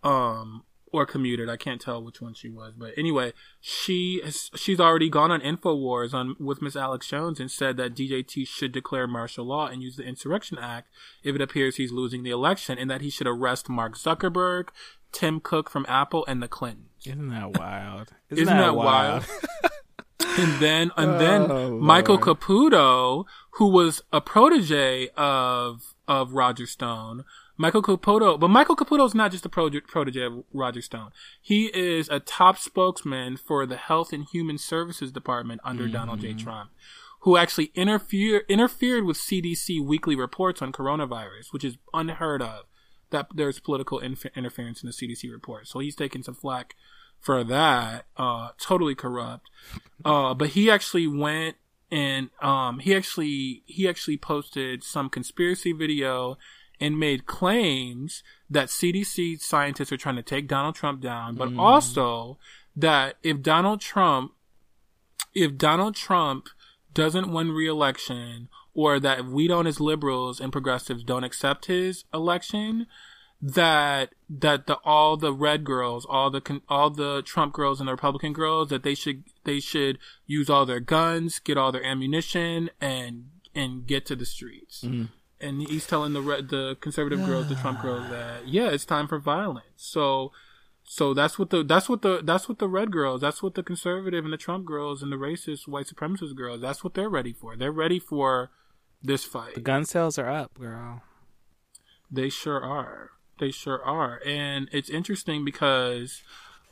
um, or commuted. I can't tell which one she was, but anyway, she has, she's already gone on Infowars on with Miss Alex Jones and said that DJT should declare martial law and use the Insurrection Act if it appears he's losing the election, and that he should arrest Mark Zuckerberg, Tim Cook from Apple, and the Clintons. Isn't that wild? Isn't, Isn't that wild? and then and then Oh, Michael Lord. Caputo, who was a protege of of Roger Stone. Michael Caputo, but Michael Caputo is not just a protege of Roger Stone. He is a top spokesman for the Health and Human Services Department under Donald J. Trump, who actually interfere, interfered with CDC weekly reports on coronavirus, which is unheard of. That there's political inf- interference in the CDC report, so he's taking some flack for that. Uh, totally corrupt. Uh, but he actually went and um, he actually he actually posted some conspiracy video and made claims that CDC scientists are trying to take Donald Trump down, but mm-hmm. also that if Donald Trump if Donald Trump doesn't win re-election or that if we don't as liberals and progressives don't accept his election that that the all the red girls all the all the Trump girls and the Republican girls that they should they should use all their guns get all their ammunition and and get to the streets mm-hmm. And he's telling the the conservative girls, the Trump girls, that yeah, it's time for violence. So, so that's what the that's what the that's what the red girls, that's what the conservative and the Trump girls and the racist white supremacist girls, that's what they're ready for. They're ready for this fight. The gun sales are up, girl. They sure are. They sure are. And it's interesting because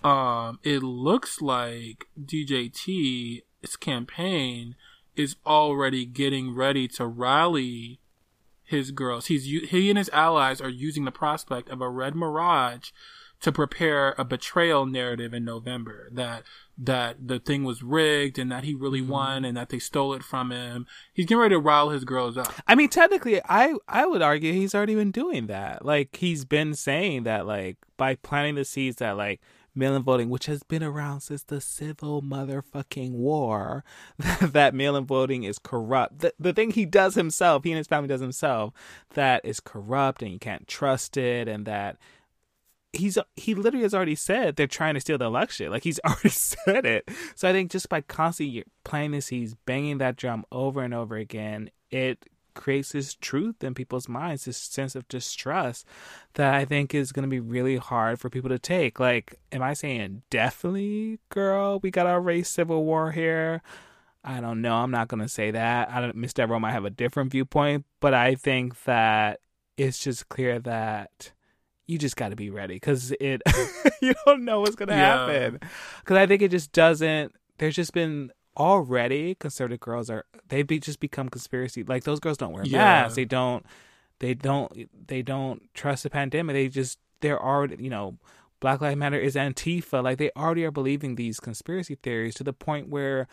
um it looks like DJT's campaign is already getting ready to rally his girls. He's he and his allies are using the prospect of a red mirage to prepare a betrayal narrative in November that that the thing was rigged and that he really mm-hmm. won and that they stole it from him. He's getting ready to rile his girls up. I mean, technically, I I would argue he's already been doing that. Like he's been saying that, like by planting the seeds that like mail-in voting, which has been around since the Civil motherfucking War, that mail-in voting is corrupt. The the thing he does himself, he and his family does himself, that is corrupt and you can't trust it, and that he's he literally has already said they're trying to steal the election. Like he's already said it. So I think just by constantly playing this, he's banging that drum over and over again. It creates this truth in people's minds, this sense of distrust that I think is going to be really hard for people to take. Like, am I saying definitely, girl, we got our race civil war here? I don't know. I'm not going to say that. I don't. Miss Devereaux might have a different viewpoint, but I think that it's just clear that you just got to be ready because it you don't know what's gonna Yeah. happen because i think it just doesn't there's just been already conservative girls are they be just become conspiracy like those girls don't wear Yeah. masks they don't they don't they don't trust the pandemic they just they're already you know black lives matter is antifa like they already are believing these conspiracy theories to the point where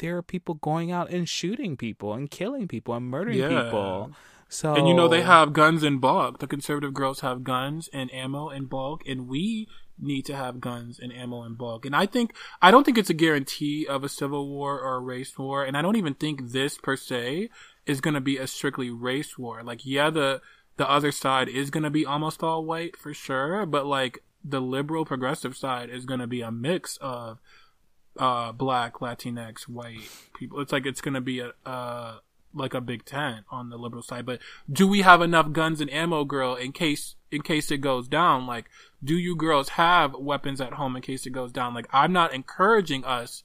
there are people going out and shooting people and killing people and murdering Yeah. people so And you know they have guns in bulk. The conservative girls have guns and ammo in bulk, and we need to have guns and ammo in bulk. And I think I don't think it's a guarantee of a civil war or a race war, and I don't even think this per se is going to be a strictly race war. Like, yeah, the the other side is going to be almost all white for sure, but like the liberal progressive side is going to be a mix of uh black latinx white people it's like it's gonna be a uh like a big tent on the liberal side but do we have enough guns and ammo girl in case in case it goes down like do you girls have weapons at home in case it goes down like i'm not encouraging us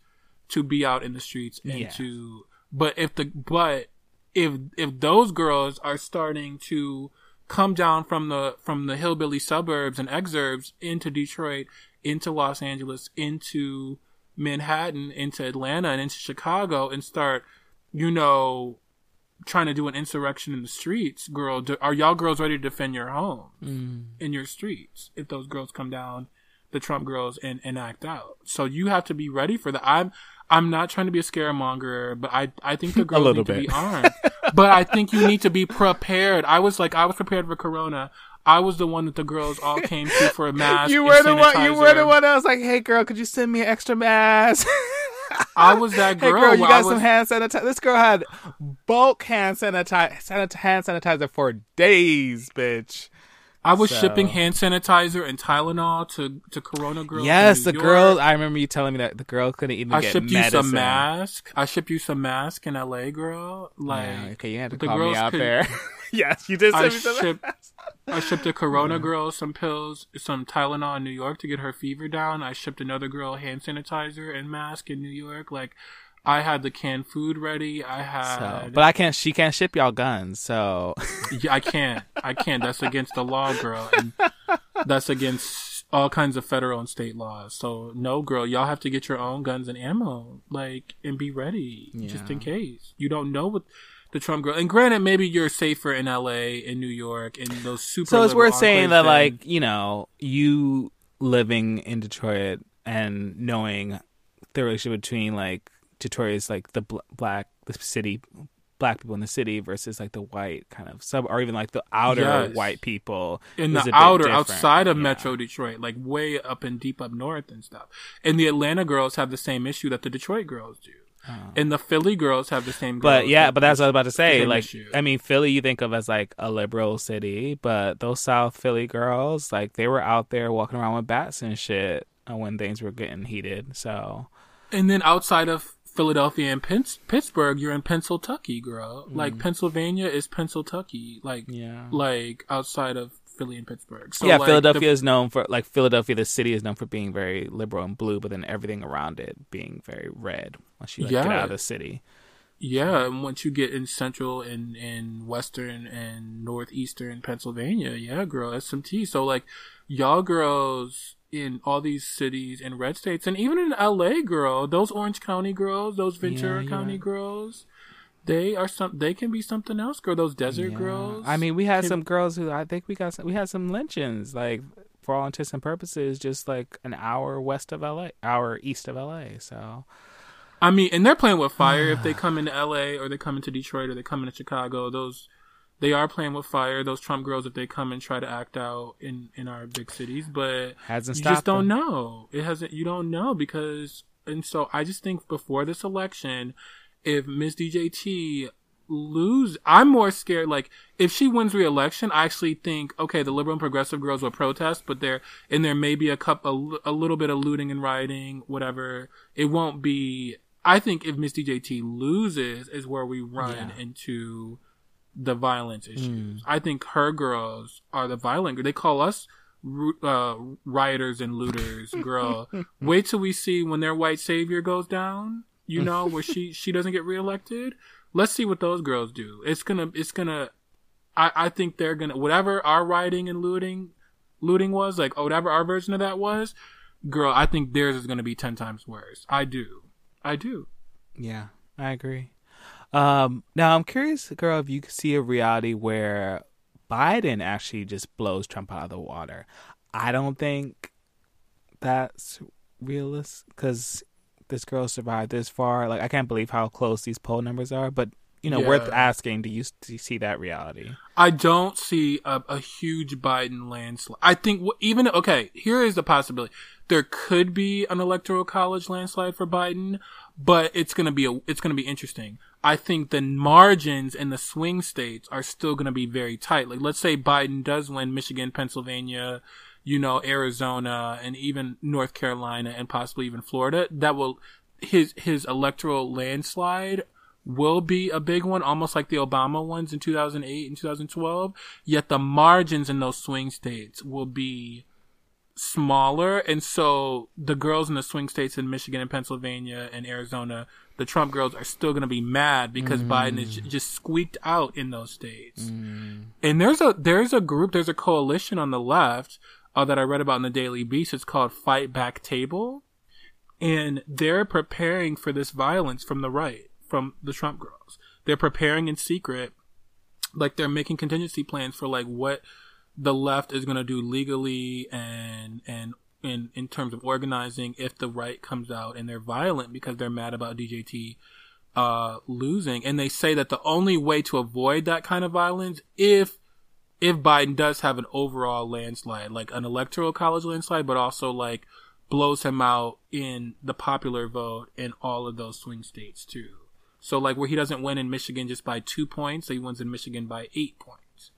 to be out in the streets and Yeah. to but if the but if if those girls are starting to come down from the from the hillbilly suburbs and exurbs into Detroit, into Los Angeles, into Manhattan, into Atlanta, and into Chicago, and start, you know, trying to do an insurrection in the streets, girl, do, are y'all girls ready to defend your home mm. in your streets? If those girls come down, the Trump girls, and, and act out, so you have to be ready for that. I'm I'm not trying to be a scaremonger, but I I think the girls little need to bit. be armed. but I think you need to be prepared. I was like I was prepared for Corona. I was the one that the girls all came to for a mask. you were the one. You were the one. I was like, "Hey, girl, could you send me an extra mask?" I was that girl. Hey girl. girl, you got was, some hand sanitizer. This girl had bulk hand sanitizer, hand sanitizer for days, bitch. I was so- shipping hand sanitizer and Tylenol to to Corona girls. Yes, the York. girl. I remember you telling me that the girl couldn't even I get shipped medicine. you some mask. I shipped you some mask in LA, girl. Like Yeah, okay, you had to call me out could- there. yes, you did. I me some shipped I shipped a Corona girl some pills, some Tylenol in New York to get her fever down. I shipped another girl hand sanitizer and mask in New York. Like I had the canned food ready. I So, had but I can't. She can't ship y'all guns. So Yeah, I can't. I can't. That's against the law, girl. And that's against all kinds of federal and state laws. So no, girl, y'all have to get your own guns and ammo, like, and be ready just in case. You don't know what the Trump girl. And granted, maybe you're safer in L.A., in New York, in those super. So it's worth saying that, than- like, you know, you living in Detroit and knowing the relationship between like Detroit is like the bl- black, the city, black people in the city versus like the white kind of sub, or even like the outer Yes. white people in the outer outside of Yeah. metro detroit like way up and deep up north and stuff and the atlanta girls have the same issue that the detroit girls do and the philly girls have the same Oh. But yeah, but that's what I was about to say. Like, issue. I mean, Philly, you think of as like a liberal city, but those South Philly girls, like, they were out there walking around with bats and shit when things were getting heated. So And then outside of Philadelphia and Pitts- Pittsburgh, you're in Pennsylvania, girl. Like Pennsylvania is Pennsylvania. Like Mm. yeah, like outside of Philly and Pittsburgh. So yeah. like, Philadelphia the- is known for like Philadelphia, the city is known for being very liberal and blue, but then everything around it being very red once you like, get out of the city. yeah, and once you get in central and and western and northeastern Pennsylvania, yeah, girl, that's some tea. So like y'all girls in all these cities and red states and even in LA, girl, those Orange County girls, those Ventura you're County girls, they are some they can be something else, girl. Those desert Yeah. girls. I mean, we had can- some girls who I think we got some, we had some lynchings like. For all intents and purposes, just like an hour west of LA, hour east of LA. So I mean, and they're playing with fire if they come into LA or they come into Detroit or they come into Chicago. Those they are playing with fire. Those Trump girls if they come and try to act out in in our big cities, but hasn't you just don't them. know. It hasn't. You don't know because and so I just think before this election, if Miss DJT lose, I'm more scared. Like if she wins re-election, I actually think okay, the liberal and progressive girls will protest, but there and there may be a cup a, a little bit of looting and rioting, whatever. It won't be. I think if Miss DJT loses, is where we run Yeah. into the violence issues. I think her girls are the violent. They call us uh, rioters and looters. Girl, wait till we see when their white savior goes down. You know where she she doesn't get reelected. Let's see what those girls do. It's gonna it's gonna. I I think they're gonna whatever our rioting and looting looting was like whatever our version of that was. Girl, I think theirs is gonna be ten times worse. I do. I do. Yeah, I agree. Um, now I'm curious, girl, if you could see a reality where Biden actually just blows Trump out of the water. I don't think that's realistic because this girl survived this far. Like, I can't believe how close these poll numbers are. But you know, worth asking. Do you, do you see that reality? I don't see a, a huge Biden landslide. I think even okay, here is the possibility. There could be an electoral college landslide for Biden, but it's gonna be a, it's gonna be interesting. I think the margins in the swing states are still gonna be very tight. Like let's say Biden does win Michigan, Pennsylvania, you know, Arizona, and even North Carolina, and possibly even Florida. That will his his electoral landslide will be a big one, almost like the Obama ones in 2008 and 2012. Yet the margins in those swing states will be smaller. And so the girls in the swing states in Michigan and Pennsylvania and Arizona, the Trump girls are still going to be mad because Biden is j- just squeaked out in those states. Mm. And there's a, there's a group, there's a coalition on the left uh, that I read about in the Daily Beast. It's called Fight Back Table. And they're preparing for this violence from the right, from the Trump girls. They're preparing in secret, like they're making contingency plans for like what the left is going to do legally and and in in terms of organizing if the right comes out and they're violent because they're mad about DJT uh losing and they say that the only way to avoid that kind of violence if if Biden does have an overall landslide like an electoral college landslide but also like blows him out in the popular vote in all of those swing states too. So like where he doesn't win in Michigan just by two points, so he wins in Michigan by eight points.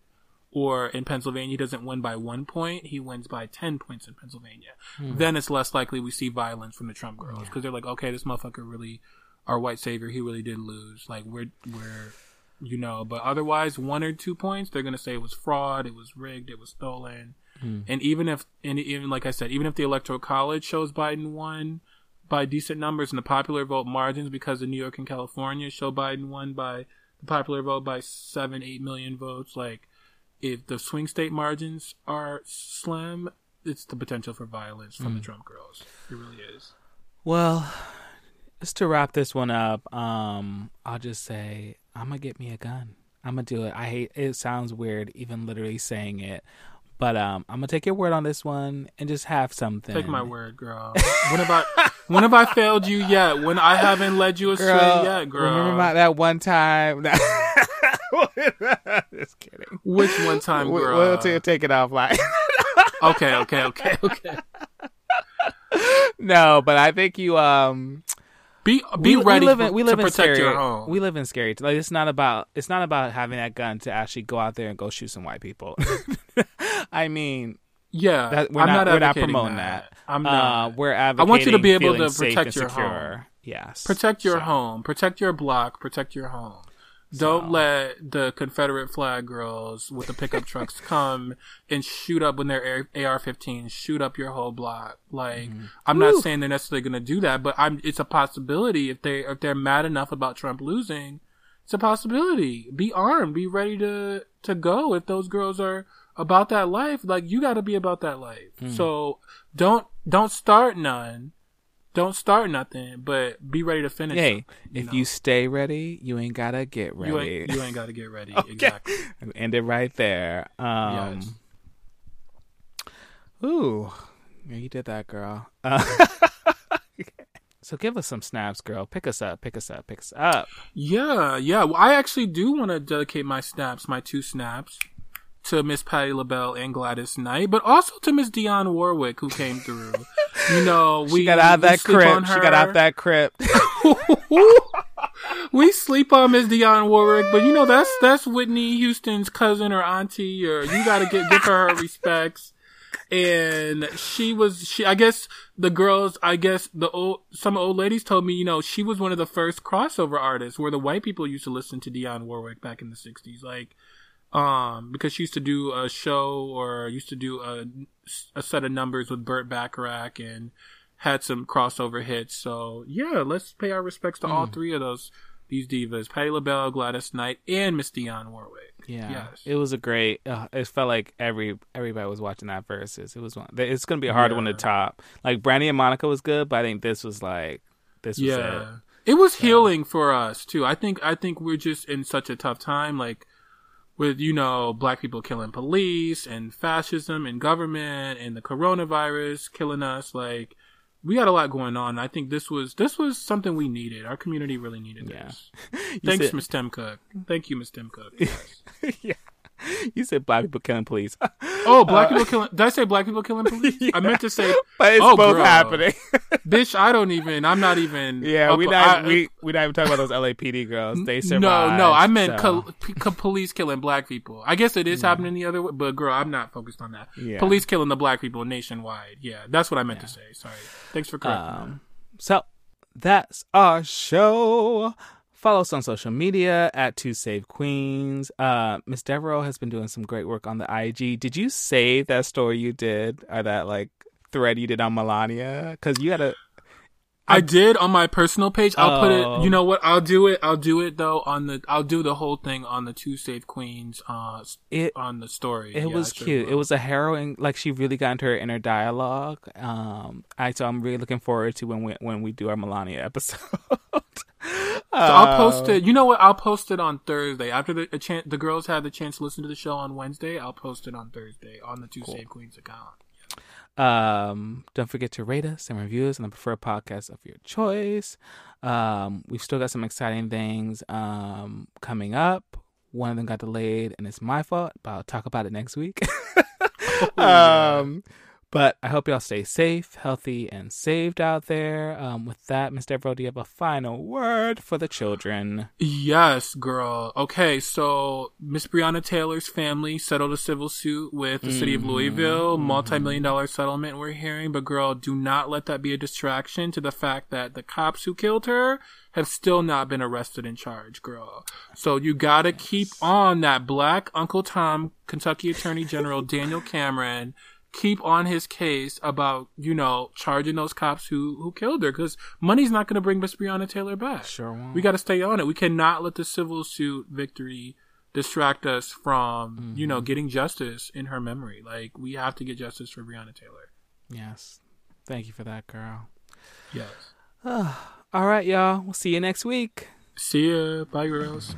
Or in Pennsylvania, he doesn't win by one point, he wins by 10 points in Pennsylvania. Hmm. Then it's less likely we see violence from the Trump girls because they're like, okay, this motherfucker really, our white savior, he really did lose. Like we're, we're, you know, but otherwise one or two points, they're going to say it was fraud, it was rigged, it was stolen. And even if, and even like I said, even if the electoral college shows Biden won by decent numbers in the popular vote margins, because the New York and California show Biden won by the popular vote by seven, eight million votes, like if the swing state margins are slim, it's the potential for violence from the Trump girls. It really is. Well, just to wrap this one up, um, I'll just say I'm gonna get me a gun. I'm gonna do it. I hate it. Sounds weird, even literally saying it, but um, I'm gonna take your word on this one and just have something. Take my word, girl. when have I when have I failed you yet? When I haven't led you astray girl. yet, girl. Remember that one time? just kidding. Which one time, girl? We'll ta- take it offline. okay, okay, okay, okay. no, but I think you um Be be we, ready we live in, we live to in protect scary, your home. We live in scary. Like it's not about it's not about having that gun to actually go out there and go shoot some white people. I mean, yeah, that, we're I'm not, not, we're not advocating promoting that. that. I'm Uh, not. we're advocating. want you to be able to protect your secure. home. Yes, protect your So, home, protect your block, protect your home. Don't let the Confederate flag girls with the pickup trucks come and shoot up when they're AR-15, shoot up your whole block. Like, mm-hmm. I'm not saying they're necessarily going to do that, but I'm. It's a possibility if they if they're mad enough about Trump losing. It's a possibility. Be armed. Be ready to to go if those girls are about that life. Like you got to be about that life. Mm. So don't don't start none. Don't start nothing, but be ready to finish. Hey, them, if know? you stay ready, you ain't gotta get you ready. ain't you ain't got to get ready. Exactly. End it right there. Um, Yes. Ooh, yeah, you did that, girl. Uh, so give us some snaps, girl. Pick us up. Pick us up. Pick us up. Yeah, yeah. Well, I actually do want to dedicate my snaps, my two snaps, to Miss Patti LaBelle and Gladys Knight, but also to Miss Dionne Warwick who came through. You know, we She got out that crypt. She got out that crypt. we sleep on Miss Dionne Warwick, but you know that's that's Whitney Houston's cousin or auntie, or you got to give give her her respects. And she was she I guess the girls I guess the old some old ladies told me you know she was one of the first crossover artists where the white people used to listen to Dionne Warwick back in the '60s, like um because she used to do a show or used to do a a set of numbers with Burt Bacharach and had some crossover hits. So yeah, let's pay our respects to all three of those these divas: Patti LaBelle, Gladys Knight, and Miss Dionne Warwick. Yeah, Yes. it was a great. Uh, it felt like every everybody was watching that Verzuz. It was one. It's gonna be a hard one to top. Like Brandy and Monica was good, but I think this was like this was yeah. it. It was healing for us too. I think I think we're just in such a tough time, like with you know black people killing police and fascism and government and the coronavirus killing us. Like we got a lot going on. I think this was this was something we needed. Our community really needed Yeah. this. Thanks, Miss Tim Cook. Thank you, Miss Tim Cook. Yes. yeah. You said black people killing police, Oh, black people killing. Did I say black people killing police? I meant to say, but it's Oh, both girl. happening. bitch. I don't even. I'm not even. yeah, up- we not I- we we not even talking about those LAPD girls. They survived. No, no, I meant so- p- co- police killing black people. I guess it is happening the other way, but girl, I'm not focused on that. Yeah. Police killing the black people nationwide. Yeah, that's what I meant to say. Sorry. Thanks for correcting me. Um, so that's our show. Follow us on social media at Two Save Queens. Uh, Miss Devereaux has been doing some great work on the IG. Did you save that story you did or that like thread you did on Melania? Because you had a I did on my personal page. I'll put Oh. it. You know what? I'll do it. I'll do it though on the. I'll do the whole thing on the two Save Queens. Uh, it. on the story. It Yeah, was sure cute. will. It was a harrowing. Like she really got into her inner dialogue. Um, I so I'm really looking forward to when we when we do our Melania episode. So I'll post Uh, it. You know what? I'll post it on Thursday after the a chan the girls have the chance to listen to the show on Wednesday. I'll post it on Thursday on the Two Save Queens account. Um, don't forget to rate us and review us on the preferred podcast of your choice. Um, we've still got some exciting things um coming up. One of them got delayed, and it's my fault, but I'll talk about it next week. yeah. um, But I hope y'all stay safe, healthy, and saved out there. Um, with that, Miss Devereaux, do you have a final word for the children? Yes, girl. Okay, so Miss Breonna Taylor's family settled a civil suit with the city of Louisville, multi-million dollar settlement we're hearing. But girl, do not let that be a distraction to the fact that the cops who killed her have still not been arrested and charged, girl. So you gotta keep on that black Uncle Tom, Kentucky Attorney General Daniel Cameron keep on his case about you know charging those cops who who killed her because money's not going to bring Miss Breonna Taylor back. Sure won't. We got to stay on it. We cannot let the civil suit victory distract us from you know mm-hmm. getting justice in her memory. Like we have to get justice for Breonna Taylor. Yes. Thank you for that, girl. Yes. All right, y'all. We'll see you next week. See ya. Bye, girls.